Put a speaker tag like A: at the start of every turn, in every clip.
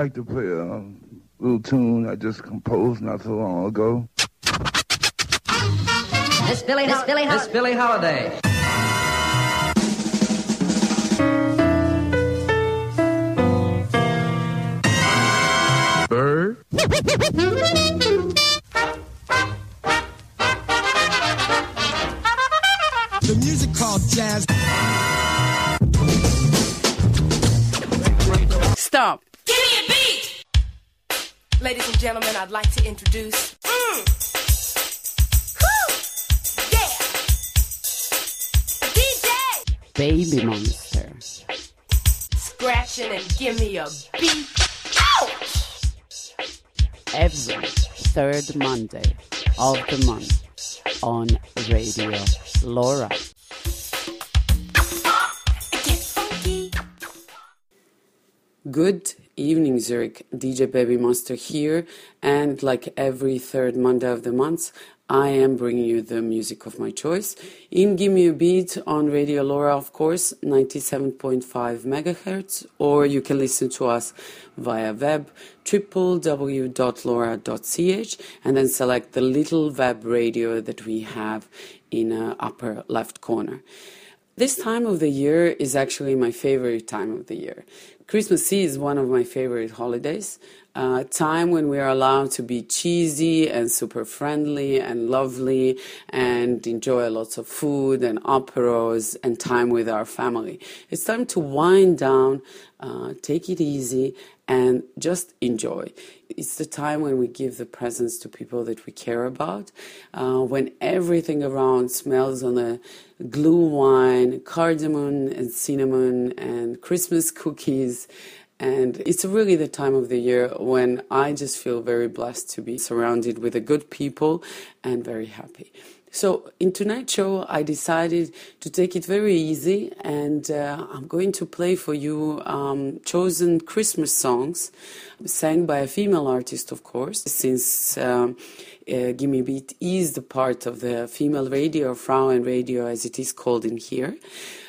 A: I would like to play a little tune I just composed not so long ago.
B: Miss Billy, Miss Billy,
C: Miss Billie Holiday.
D: Baby Monster.
E: Scratching and give me a beat. Ouch!
D: Every third Monday of the month on Radio
E: LoRa.
D: Good evening, Zurich. DJ Baby Monster here, and like every third Monday of the month, I am bringing you the music of my choice. In Give Me a Beat on Radio LoRa, of course, 97.5 megahertz, or you can listen to us via web www.lora.ch and then select the little web radio that we have in uh, upper left corner. This time of the year is actually my favorite time of the year. Christmas is one of my favorite holidays. Uh, time when we are allowed to be cheesy and super friendly and lovely and enjoy lots of food and operas and time with our family. It's time to wind down, uh, take it easy, and just enjoy. It's the time when we give the presents to people that we care about, uh, when everything around smells on a glühwein, cardamom and cinnamon, and Christmas cookies. And it's really the time of the year when I just feel very blessed to be surrounded with the good people and very happy. So, in tonight's show, I decided to take it very easy and uh, I'm going to play for you um, chosen Christmas songs sang by a female artist, of course, since um, uh, Gimme Beat is the part of the female radio, Frauen radio, as it is called in here.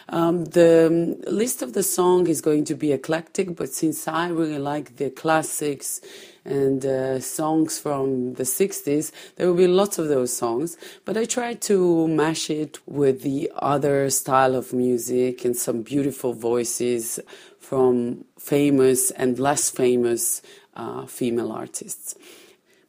D: Um, the um, list of the song is going to be eclectic, but since I really like the classics and uh, songs from the 60s, there will be lots of those songs. But I try to mash it with the other style of music and some beautiful voices from famous and less famous uh, female artists.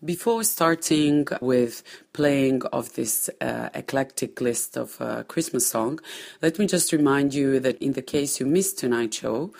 D: Before starting with playing of this uh, eclectic list of uh, Christmas song, let me just remind you that in the case you missed tonight's show,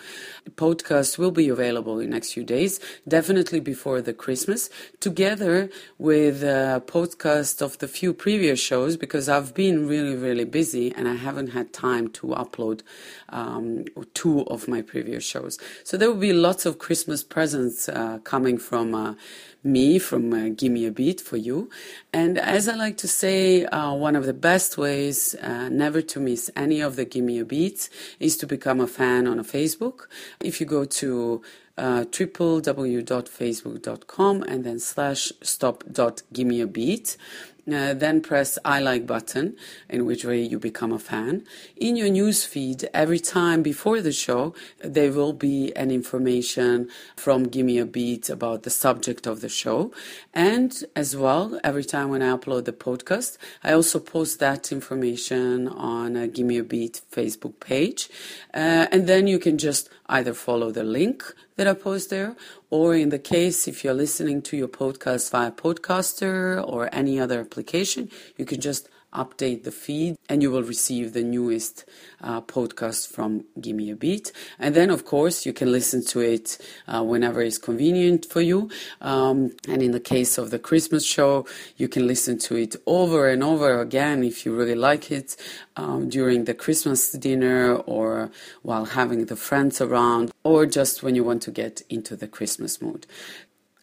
D: podcast will be available in next few days, definitely before the Christmas, together with a podcast of the few previous shows because I've been really, really busy and I haven't had time to upload um, two of my previous shows. So there will be lots of Christmas presents uh, coming from uh, me from uh, Gimme a Beat for you. And as I like to say, uh, one of the best ways uh, never to miss any of the Gimme a Beats is to become a fan on a Facebook. If you go to uh, www.facebook.com and then slash stop dot gimme a beat. Uh, then press I like button, in which way you become a fan. In your news feed, every time before the show, there will be an information from Gimme a Beat about the subject of the show. And as well, every time when I upload the podcast, I also post that information on a Gimme a Beat Facebook page. Uh, and then you can just either follow the link that I post there, or in the case if you're listening to your podcast via Podcaster or any other application, you can just update the feed and you will receive the newest uh, podcast from Gimme a Beat. And then, of course, you can listen to it uh, whenever it's convenient for you. Um, and in the case of the Christmas show, you can listen to it over and over again if you really like it um, during the Christmas dinner or while having the friends around or just when you want to get into the Christmas mood.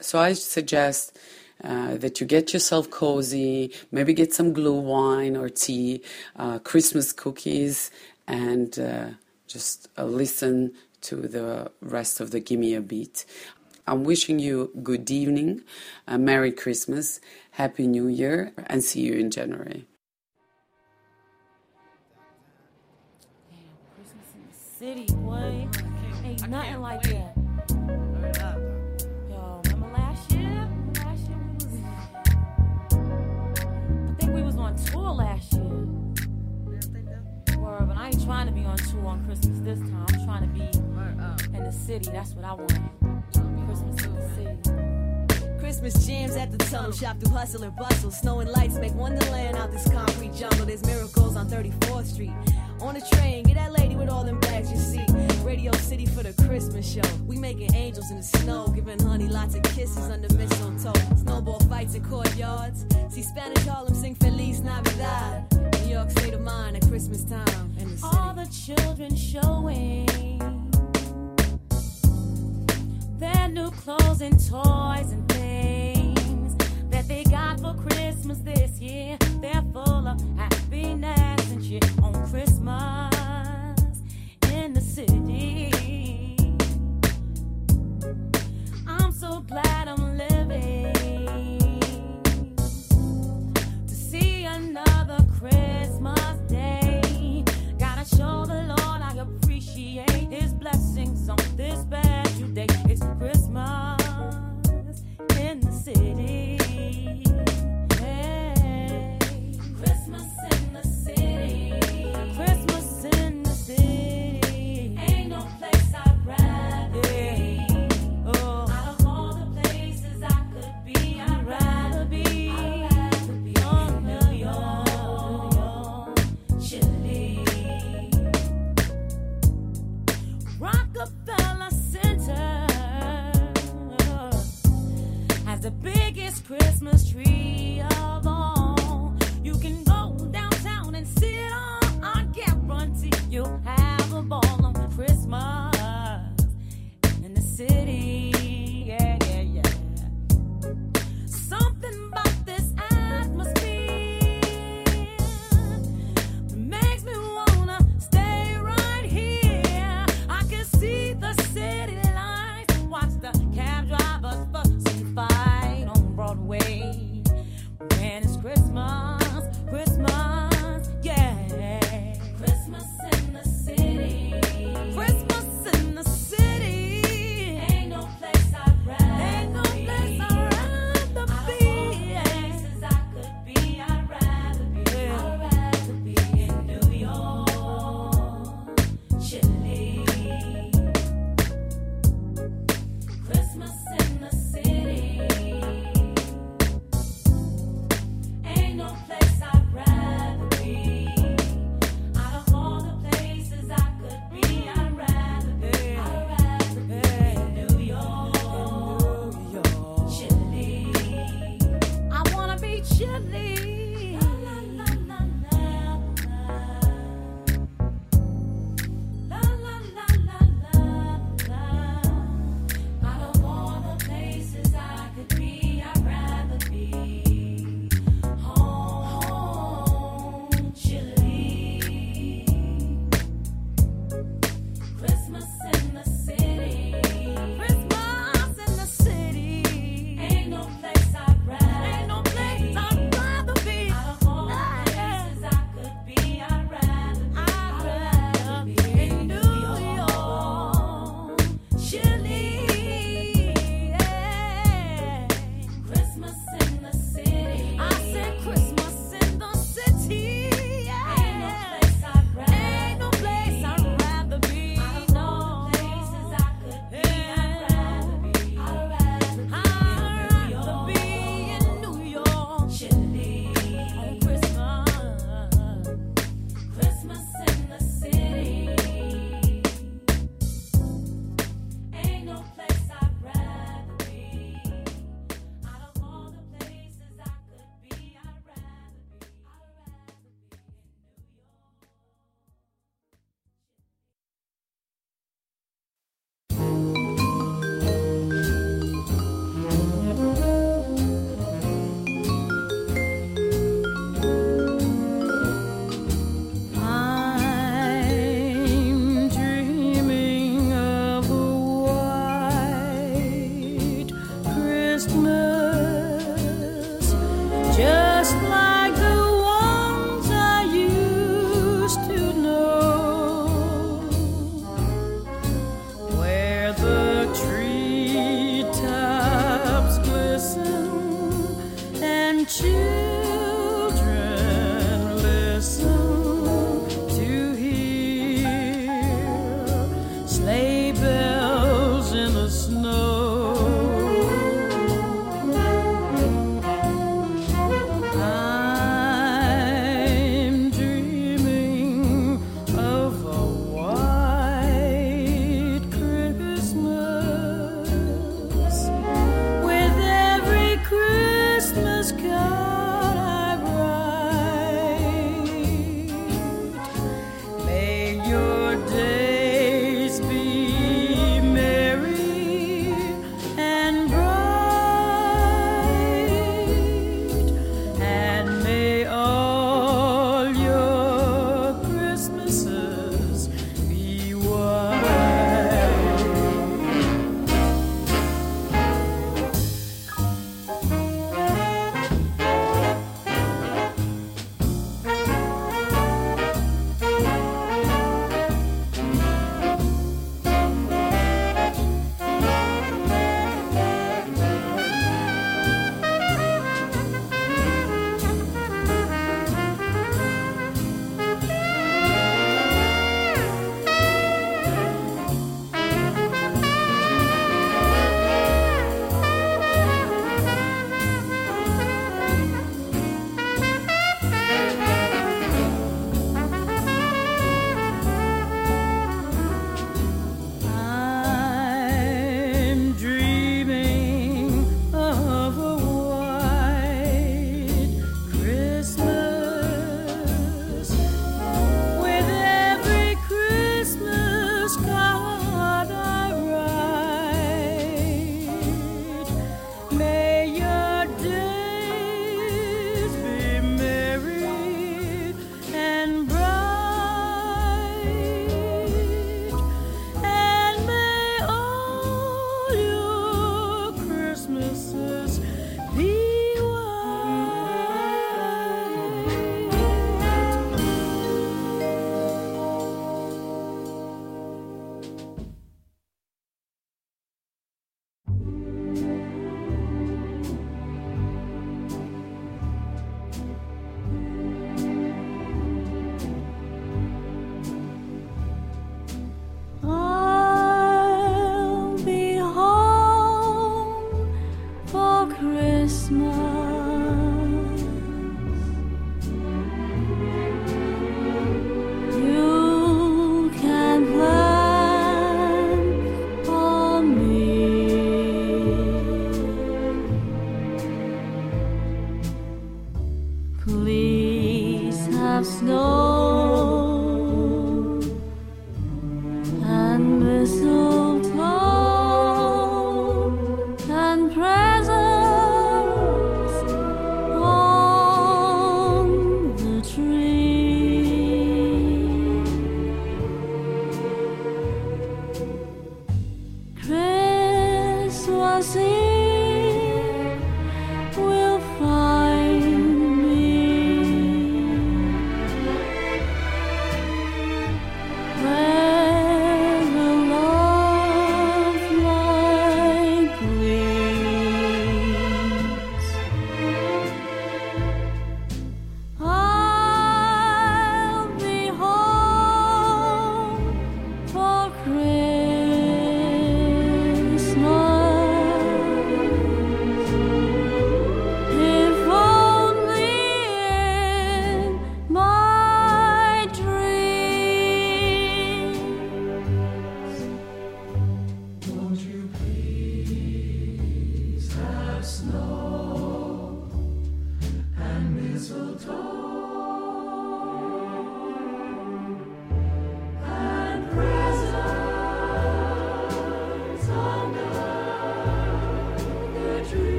D: So I suggest uh, that you get yourself cozy, maybe get some glühwein or tea, uh, Christmas cookies, and uh, just uh, listen to the rest of the Gimme a Beat. I'm wishing you good evening, a Merry Christmas, Happy New Year, and see you in January.
F: City, boy. Ain't nothing like that.
B: Think we was on tour last year. Word, but I ain't trying to be on tour on Christmas this time. I'm trying to be in the city. That's what I want. Christmas in the city.
C: Christmas jams at the tunnel, shop through hustle and bustle. Snow and lights make wonderland out this concrete jungle. There's miracles on 34th Street. On the train, get that lady with all them bags you see. Radio City for the Christmas show. We making angels in the snow, giving honey lots of kisses under mistletoe. Snowball fights in courtyards. See Spanish Harlem sing Feliz Navidad. New York state of mind at Christmas time in the.
B: All the children showing their new clothes and toys and they got for Christmas this year. They're full of happiness and cheer on Christmas in the city. I'm so glad I'm living to see another Christmas day. Gotta show the Lord I appreciate His blessings on this special day. It's Christmas Christmas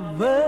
F: round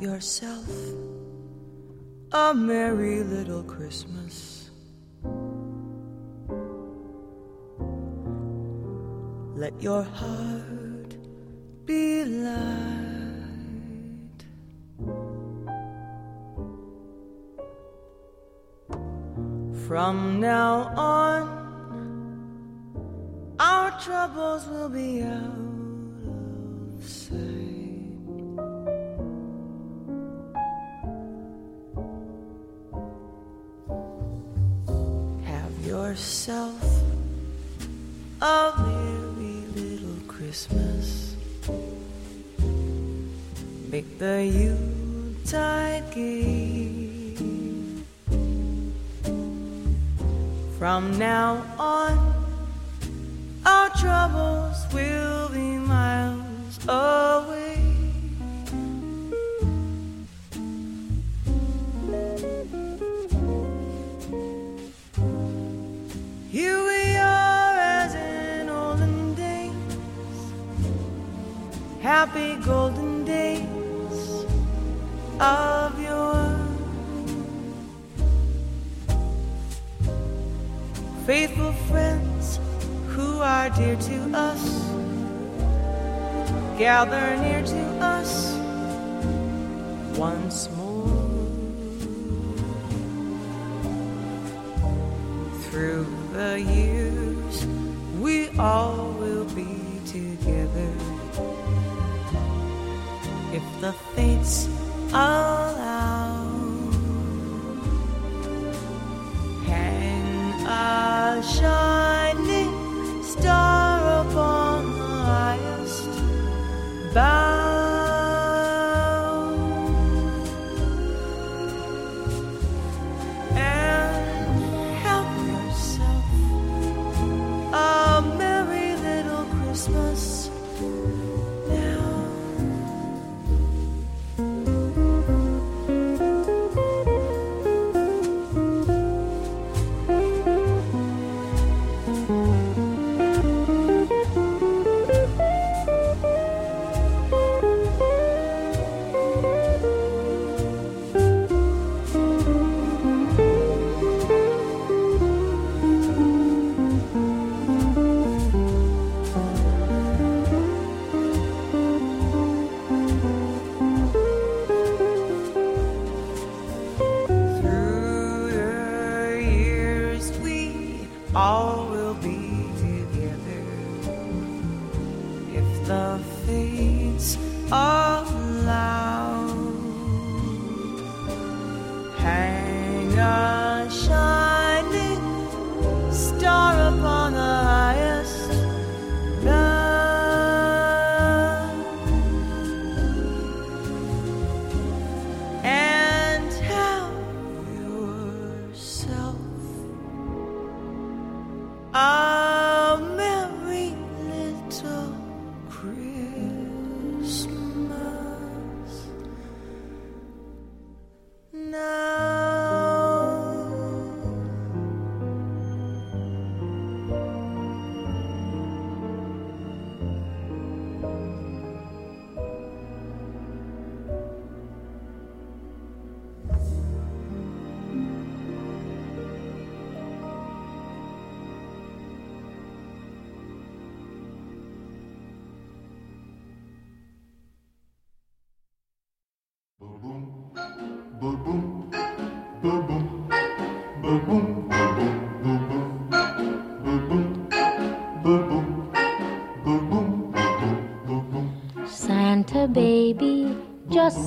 G: yourself a merry little Christmas. Let your heart shining star upon the highest bough.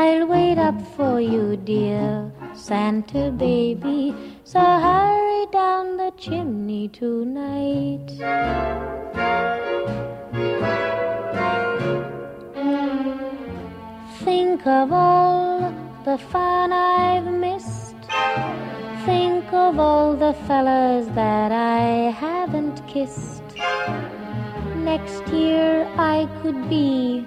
H: I'll wait up for you, dear Santa baby. So hurry down the chimney tonight. Think of all the fun I've missed. Think of all the fellas that I haven't kissed. Next year I could be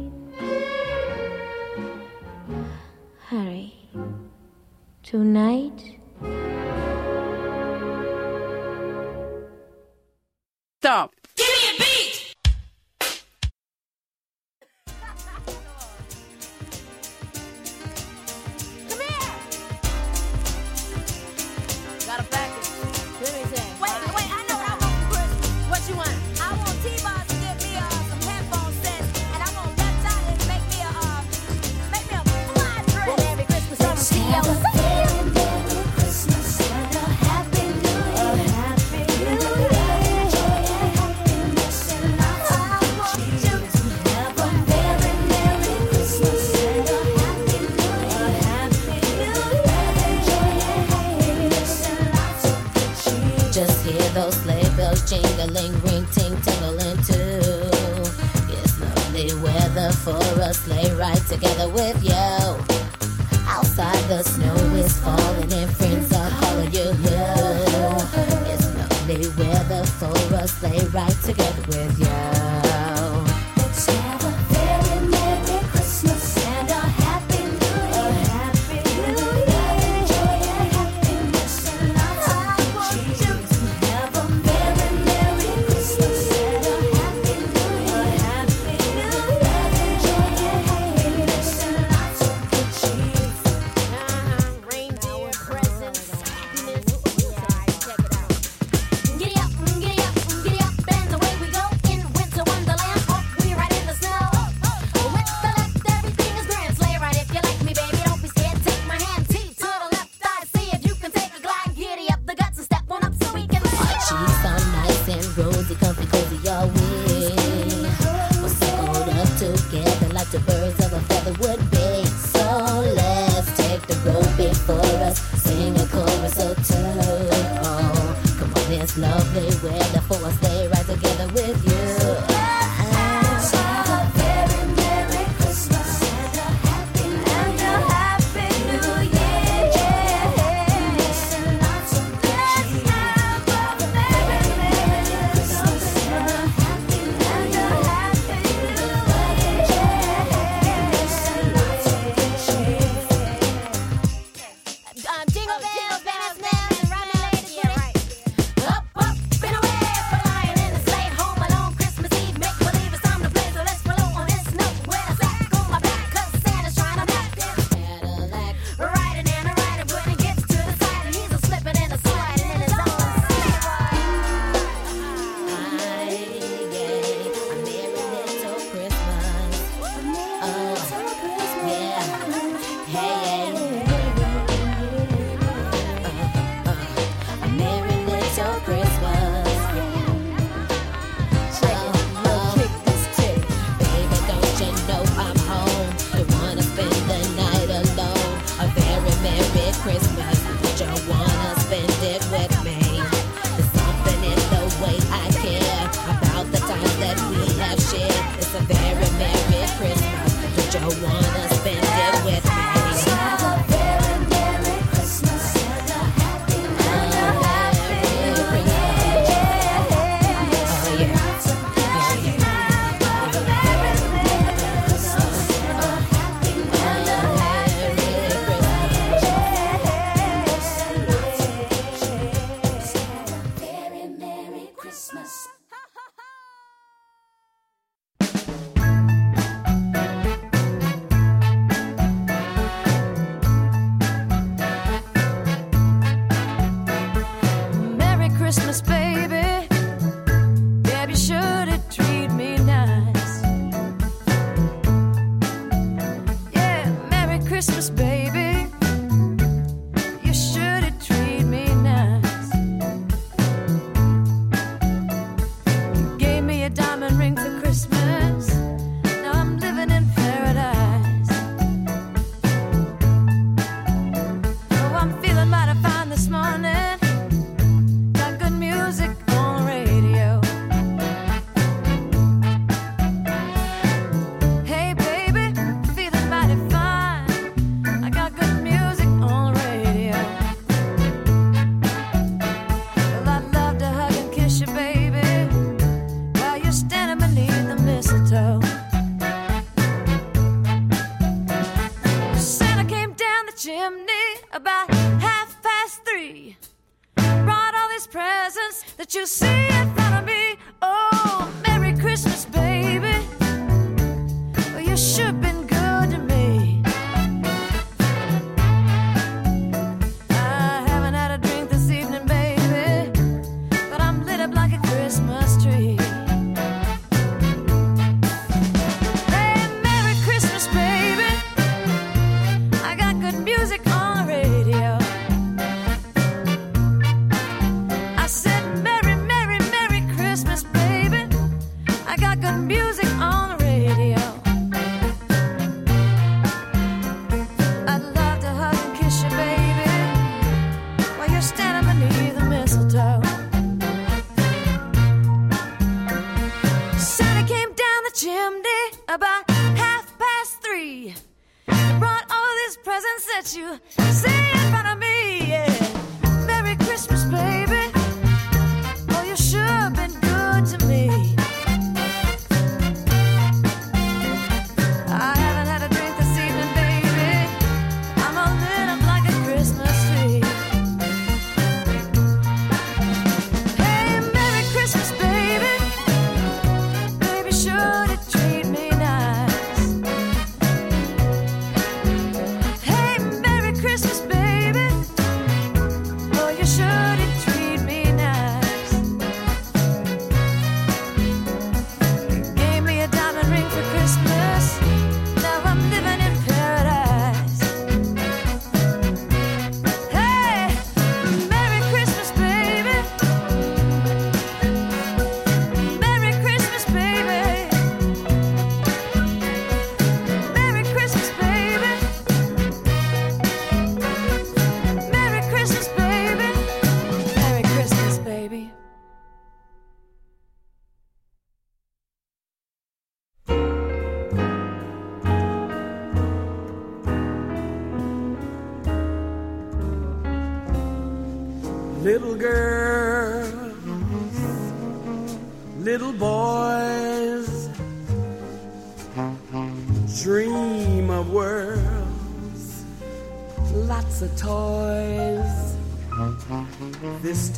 H: hurry. Tonight.
D: Stop.
E: Give me a beat!
I: those sleigh bells jingling, ring ting tingling too. It's lovely weather for a sleigh ride together with you. Outside the snow is falling and friends are calling you. It's lovely weather for a sleigh ride together with you.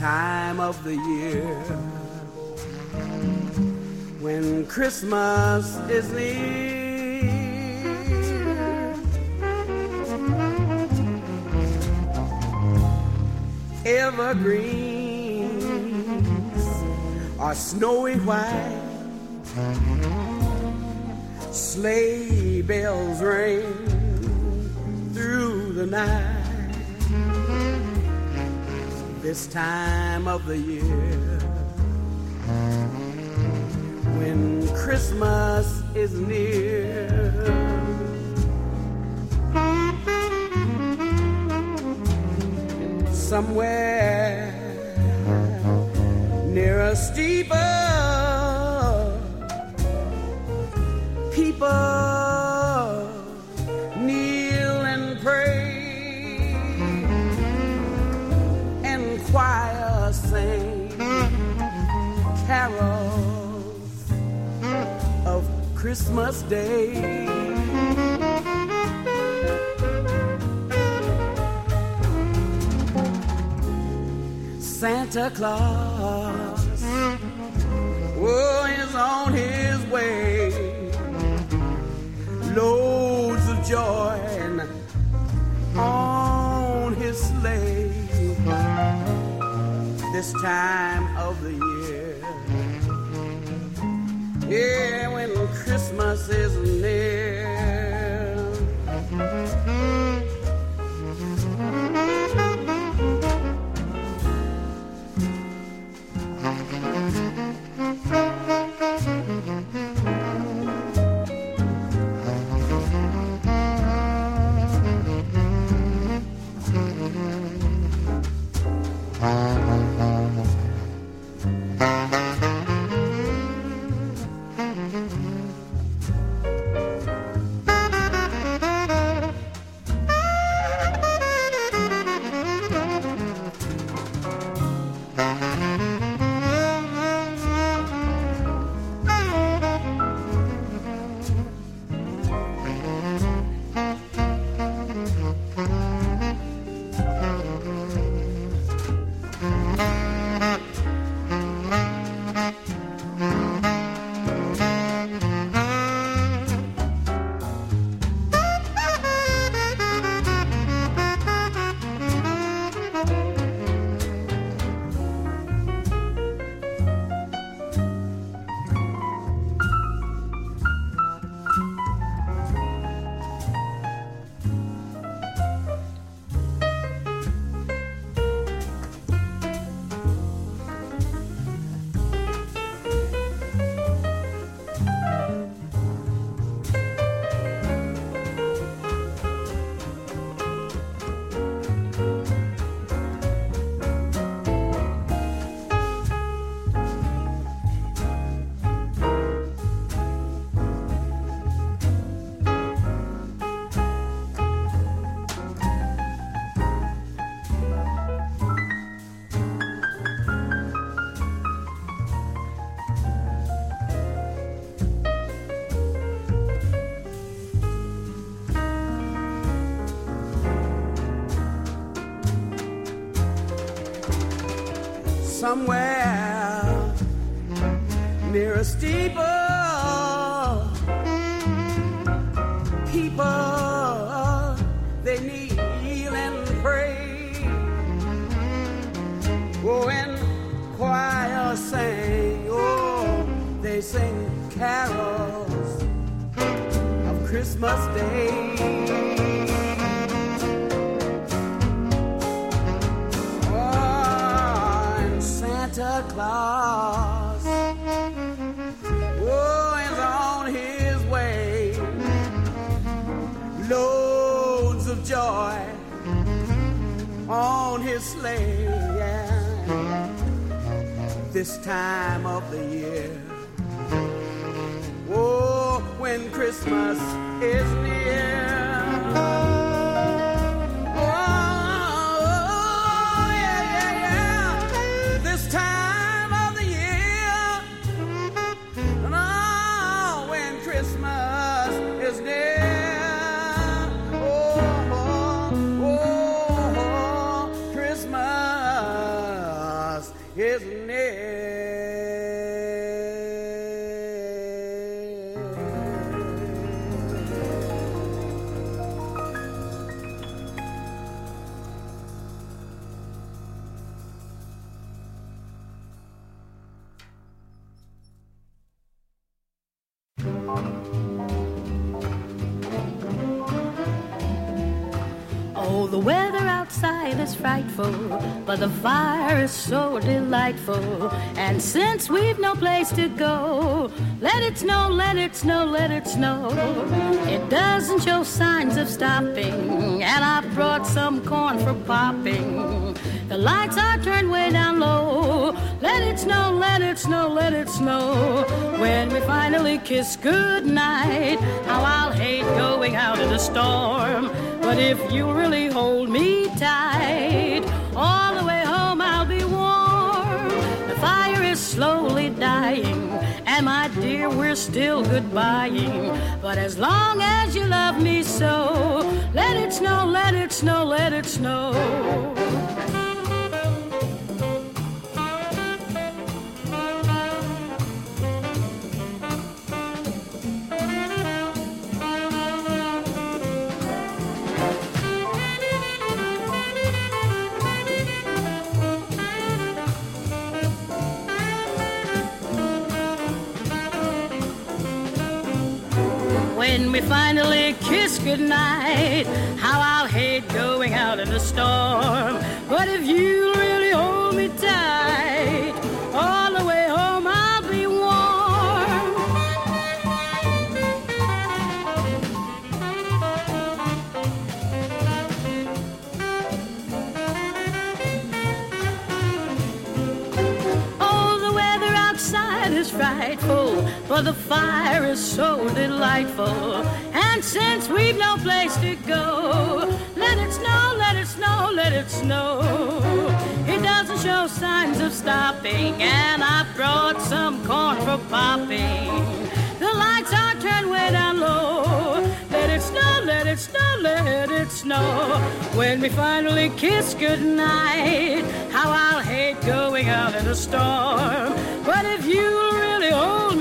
I: time
J: of the
K: year when Christmas is near. Evergreens are snowy white, sleigh bells ring through the night this time of the year when Christmas is near. Somewhere near a steeple, people carols of Christmas Day. Santa Claus oh, is on his way. Loads of joy and on his sleigh. This time of the year. Yeah, when Christmas is near.
L: Uh... somewhere so delightful. And since we've no place to go, let it snow, let it snow, let it snow. It doesn't show signs of stopping, and I brought some corn for popping. The lights are turned way down low. Let it snow, let it snow, let it snow. When we finally kiss goodnight, how I'll hate going out in the storm. But if you really hold me we're still goodbying. But as long as you love me so, let it snow, let it snow, let it snow. When we finally kiss goodnight, how I'll hate going out in the storm. But if you really hold me tight, all the way home I'll be warm. Oh, the weather outside is frightful, but the fire is so delightful. And since we've no place to go, let it snow, let it snow, let it snow. It doesn't show signs of stopping, and I brought some corn for popping. The lights are turned way down low. Let it snow, let it snow, let it snow. When we finally kiss goodnight, how I'll hate going out in a storm. But if hold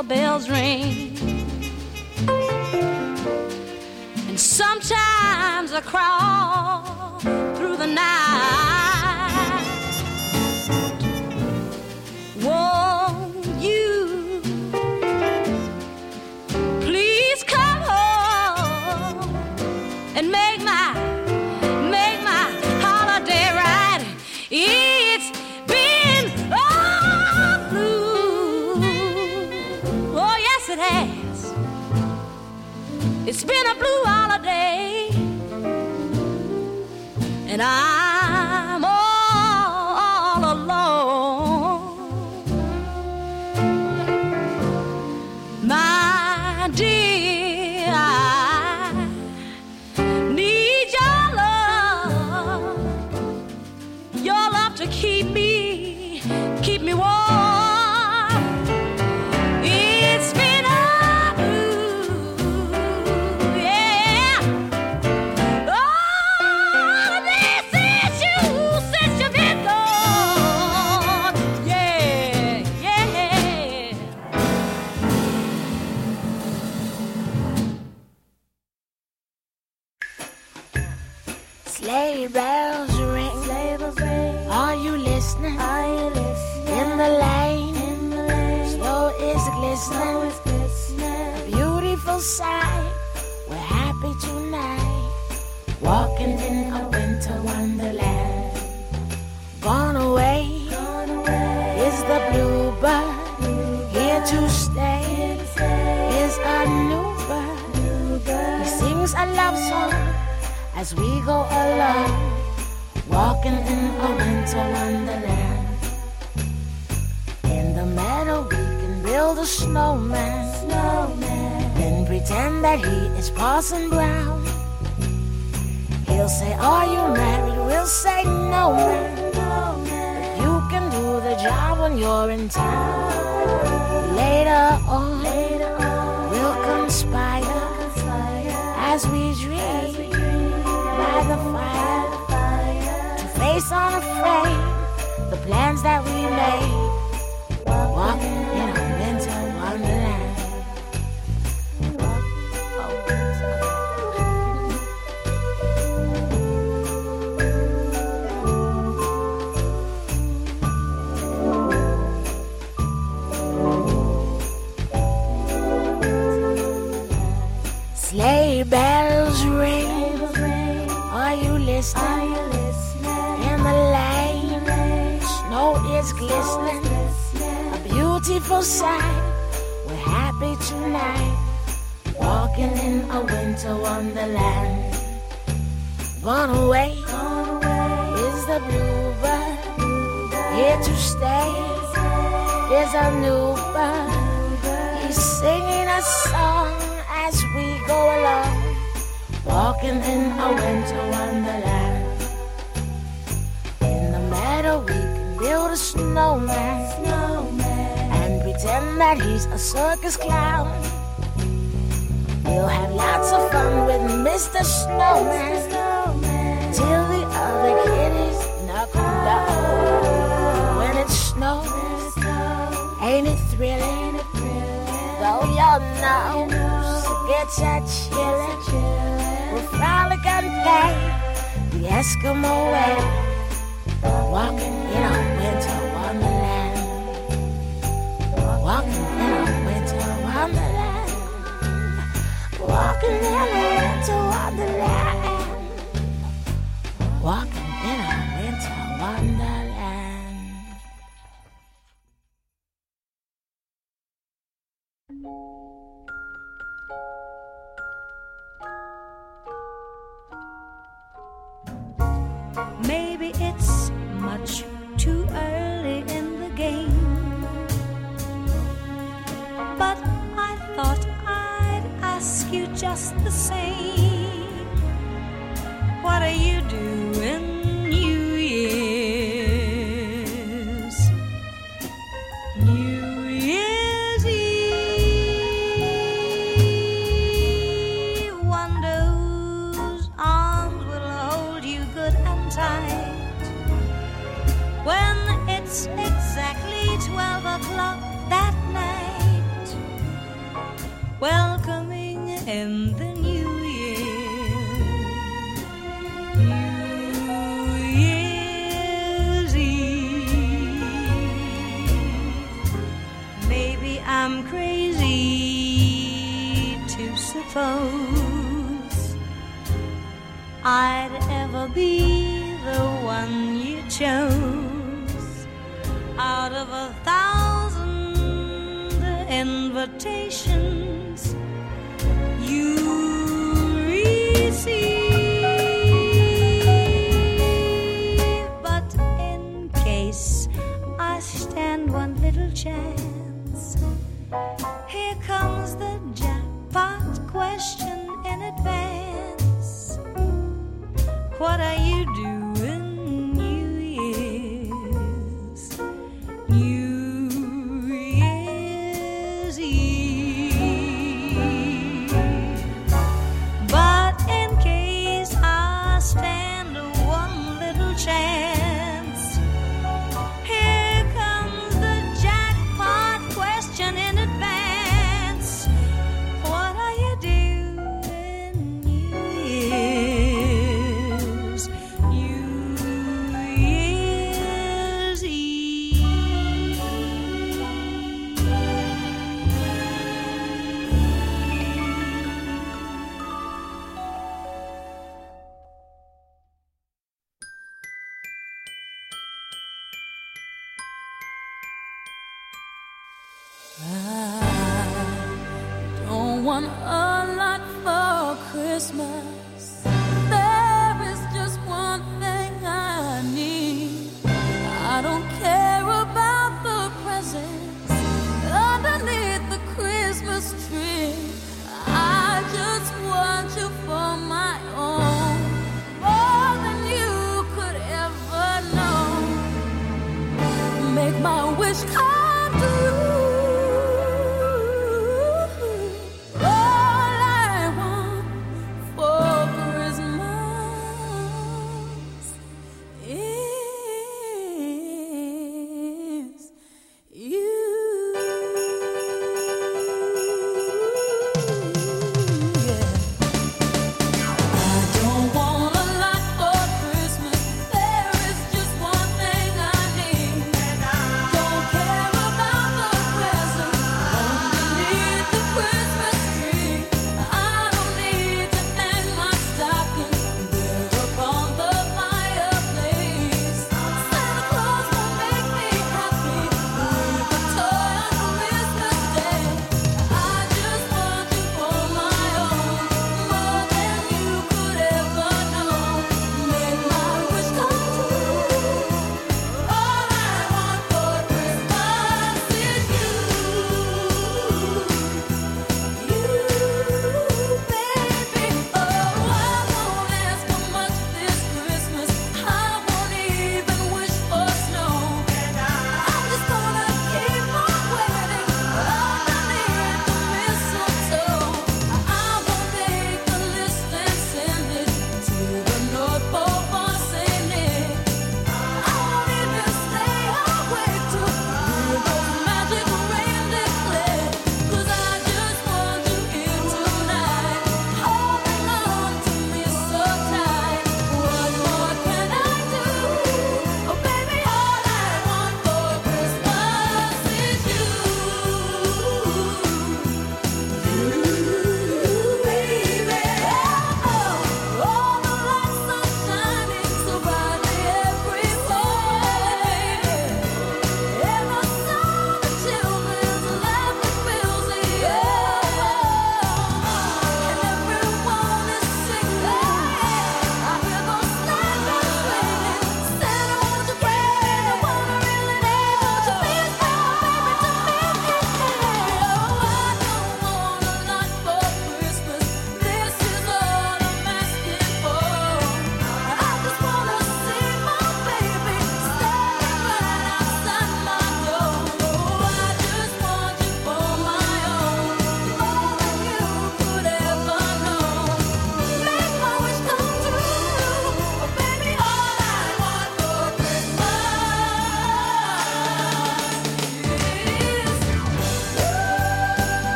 M: for bells ring. And sometimes I crawl through the night. Won't you please come home and make my It's been a blue holiday, and I'm all, all alone. My dear.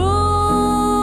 N: 如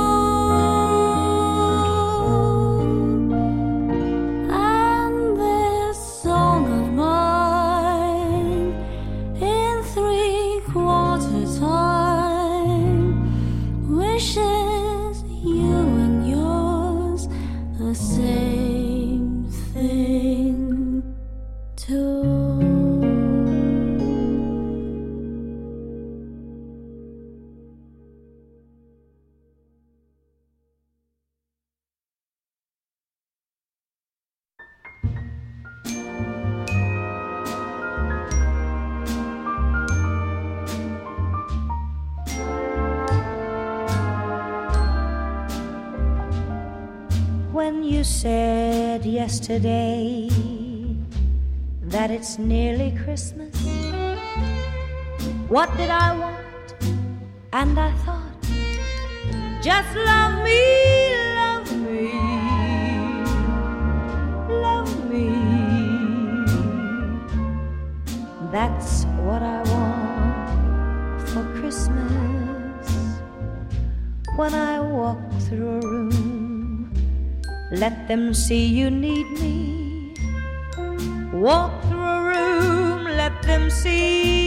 N: today that
M: it's
L: nearly Christmas. What did I want? And I thought, just love me, love me, love me. That's what I want for Christmas when I walk through a room let them see you need me. Walk through a room, let them see.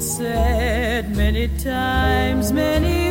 F: said many times, many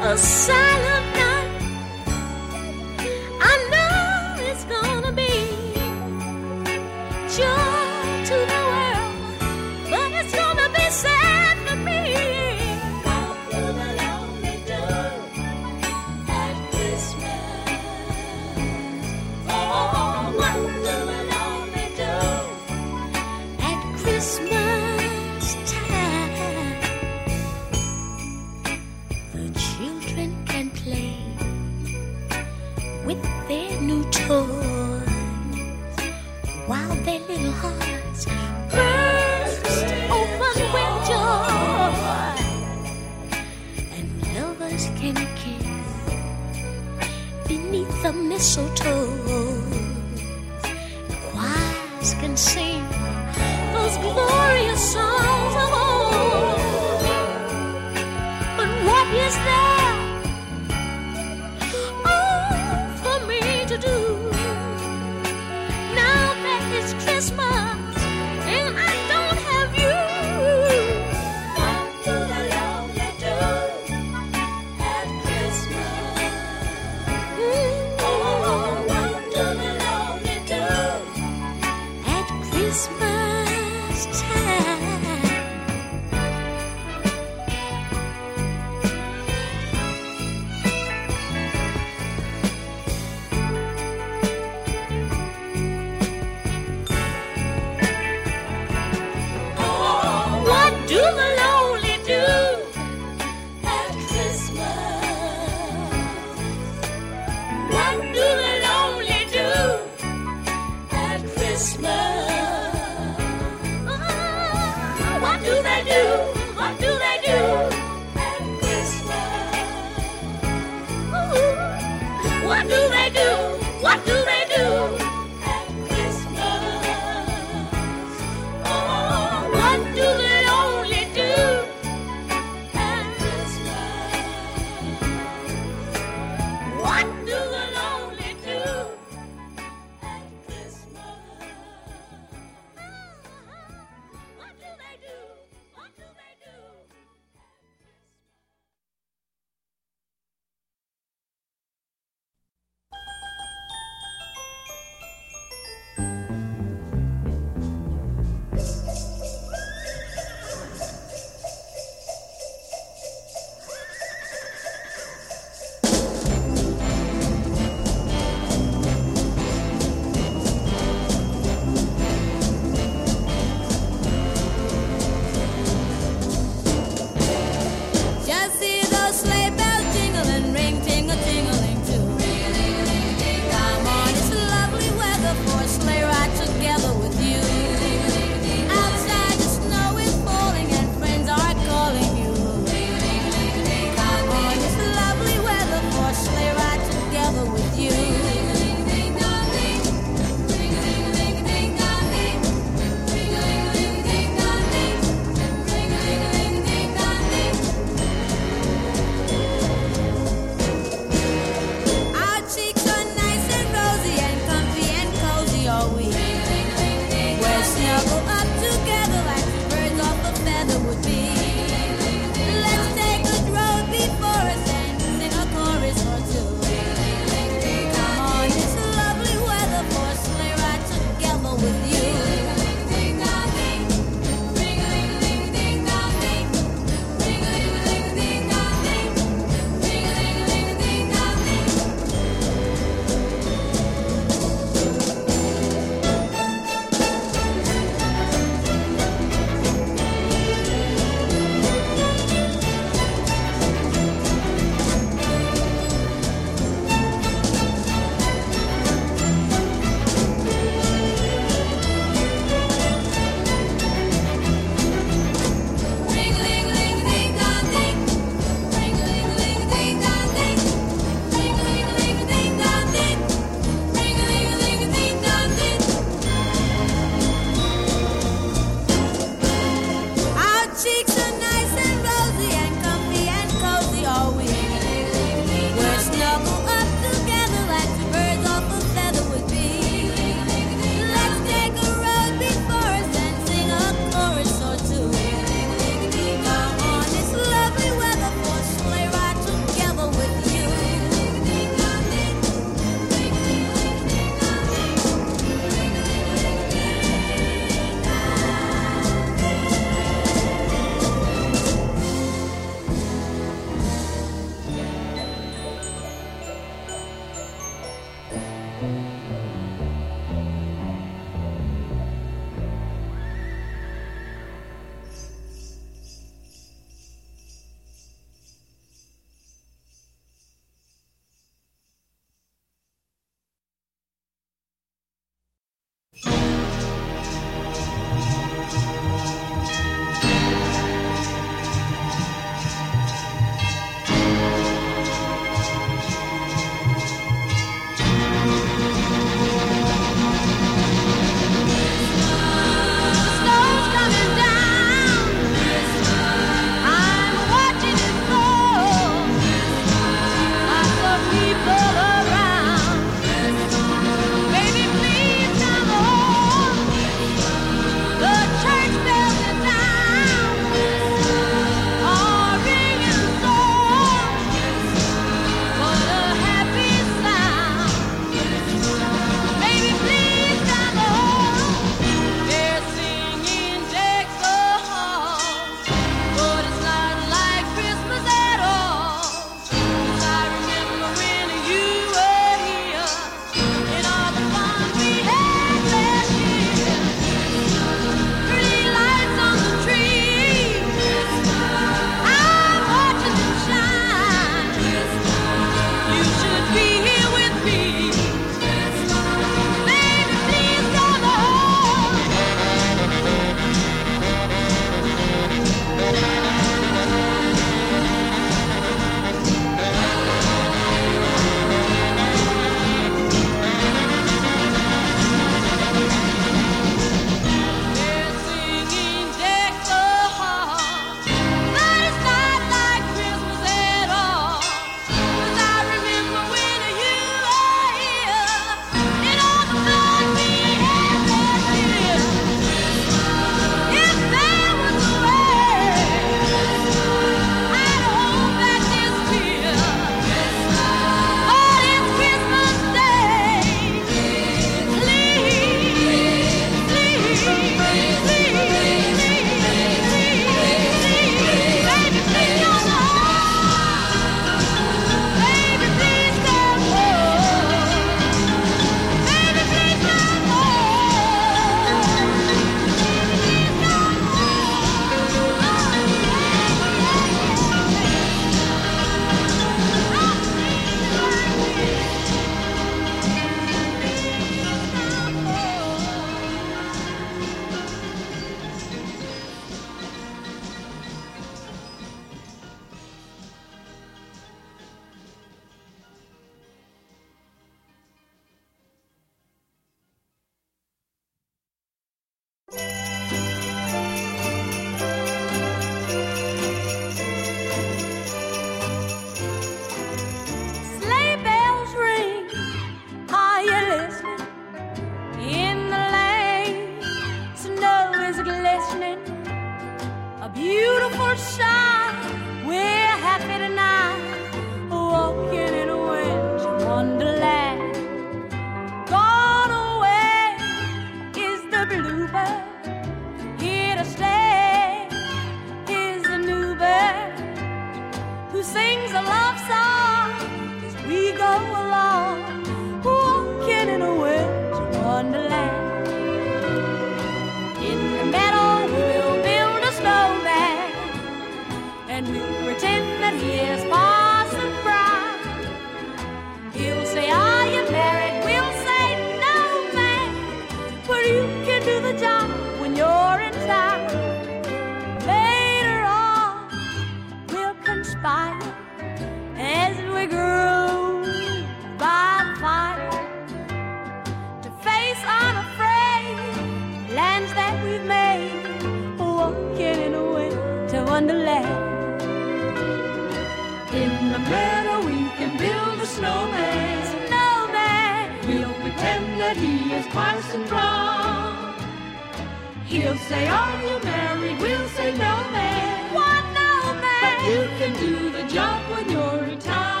L: do the
F: job when you're
O: retired.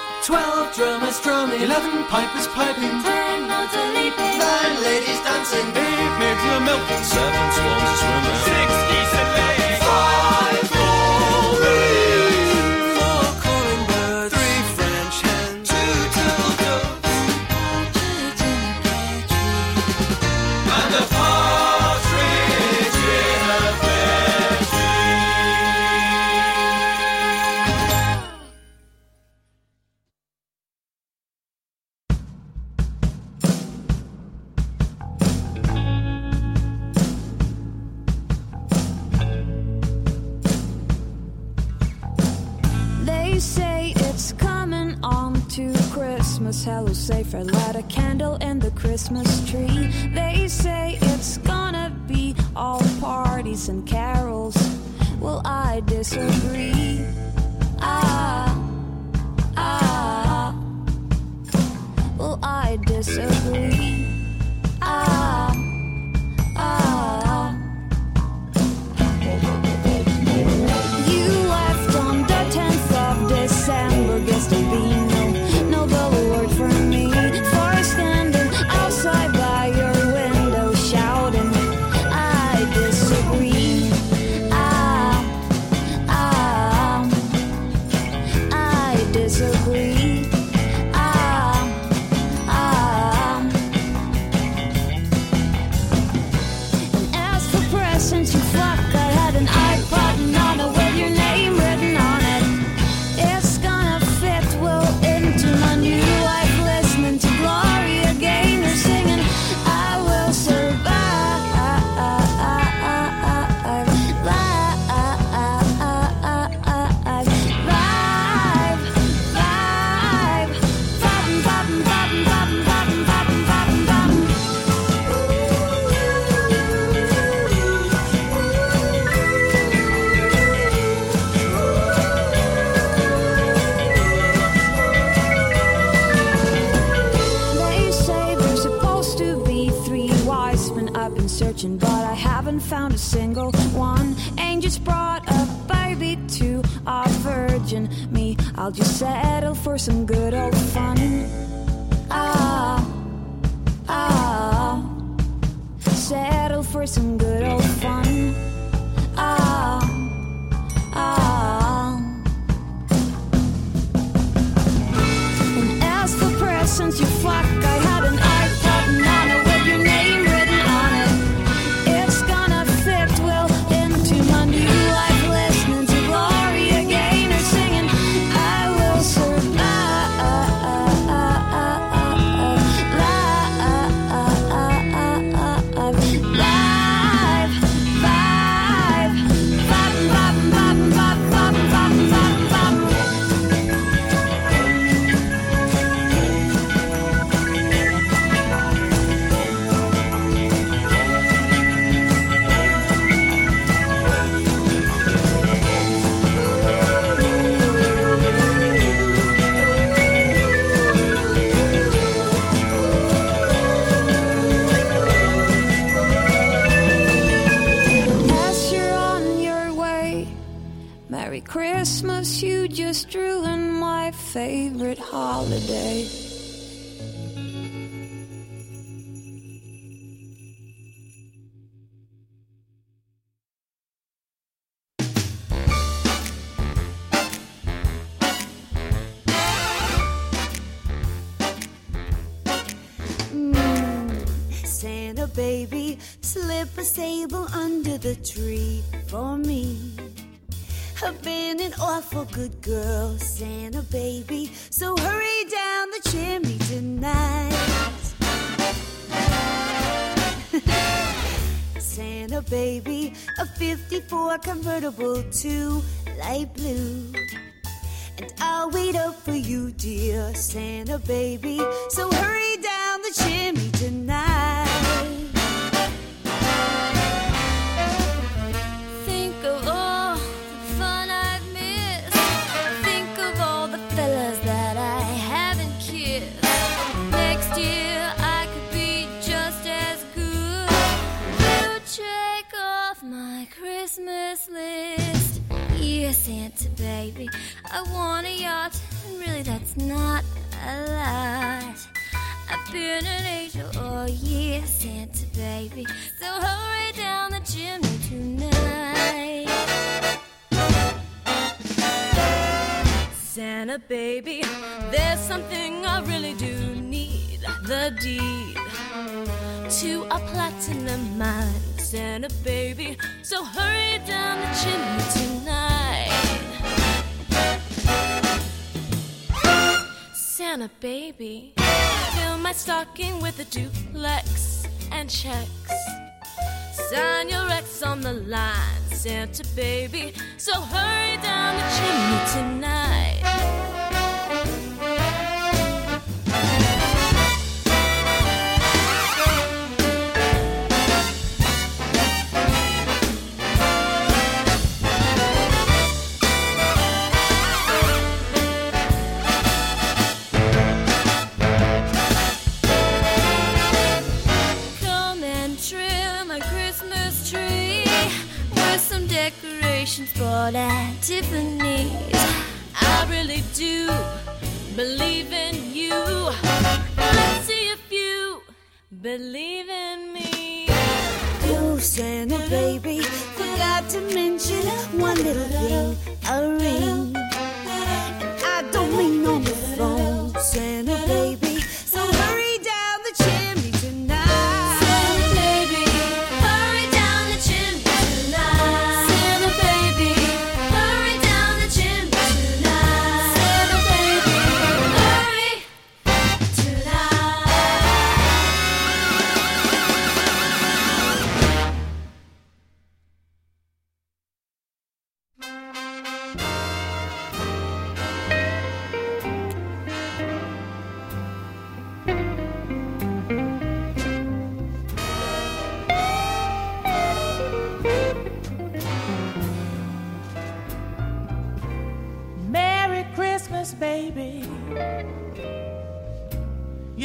O: Twelve drummers drumming, eleven pipers piping,
B: ten lords are leaping,
P: nine ladies dancing, eight maids are milking, seven swans are swimming, six geese are laying.
Q: Christmas. Hello, safer. Light a candle in the Christmas tree. They say it's gonna be all parties and carols. Well, I disagree. Ah, ah. Well, I disagree. Single one. Angels brought a baby to a virgin. Me, I'll just settle for some good old fun. Ah, ah, settle for some Christmas, you just ruined my favorite holiday. Hmm.
G: Santa baby, slip a sable under the tree for me. I've been an awful good girl, Santa baby, so hurry down the chimney tonight. Santa baby, a 54 convertible too light blue. And I'll wait up for you, dear Santa baby. So hurry down the chimney tonight.
L: Christmas list. Yeah, Santa baby, I want a yacht, and really that's not a lot. I've been an angel all year, Santa baby. So hurry down the chimney tonight. Santa baby, there's something I really do need. The deed to a platinum Santa baby. So hurry down the chimney tonight. Santa baby, fill my stocking with a duplex and checks. Sign your ex on the line, Santa baby. So hurry down the chimney tonight. Fortunes bought at Tiffany's.
B: I really do believe in you. Let's see if you believe in me.
R: You, Santa baby, forgot to mention one little thing a ring. And I don't mean on the phone, Santa baby.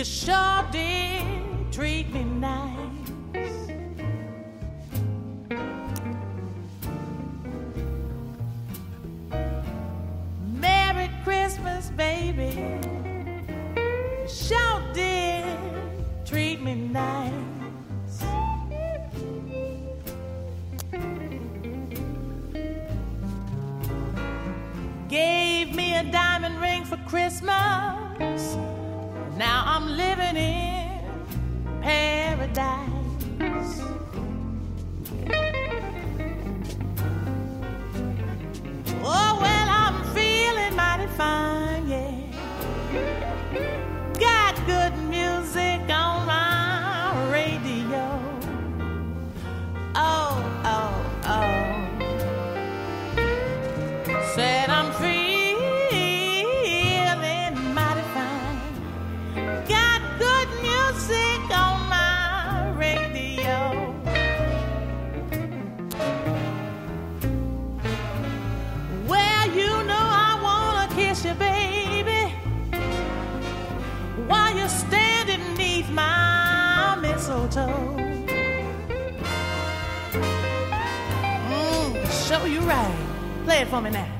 S: sure did treat me nice. Merry Christmas, baby. You sure did treat me nice. Gave me a diamond ring for Christmas. Now I'm living in paradise. Play it for me now.